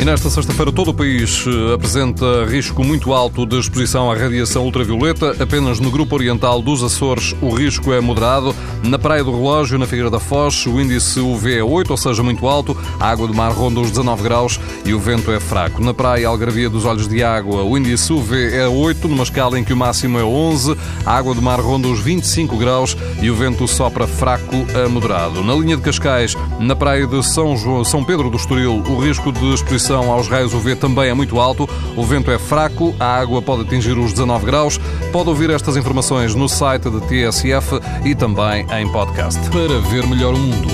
E nesta sexta-feira todo o país eh, apresenta risco muito alto de exposição à radiação ultravioleta. Apenas no grupo oriental dos Açores o risco é moderado. Na Praia do Relógio, na Figueira da Foz, o índice UV é 8, ou seja, muito alto. A água do mar ronda os 19 graus e o vento é fraco. Na Praia Algarvia dos Olhos de Água, o índice UV é 8, numa escala em que o máximo é 11. A água do mar ronda os 25 graus e o vento sopra fraco a moderado. Na linha de Cascais, na Praia de São, João, São Pedro do Estoril, o risco de exposição exposição aos raios UV também é muito alto, o vento é fraco, a água pode atingir os 19 graus. Pode ouvir estas informações no site da TSF e também em podcast. Para ver melhor o mundo,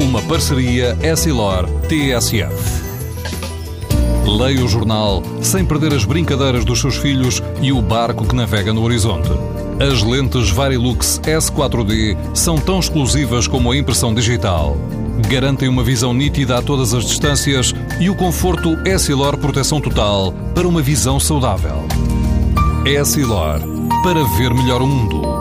uma parceria Essilor-TSF. Leia o jornal sem perder as brincadeiras dos seus filhos e o barco que navega no horizonte. As lentes Varilux S4D são tão exclusivas como a impressão digital garantem uma visão nítida a todas as distâncias e o conforto Essilor Proteção Total para uma visão saudável. Essilor, para ver melhor o mundo.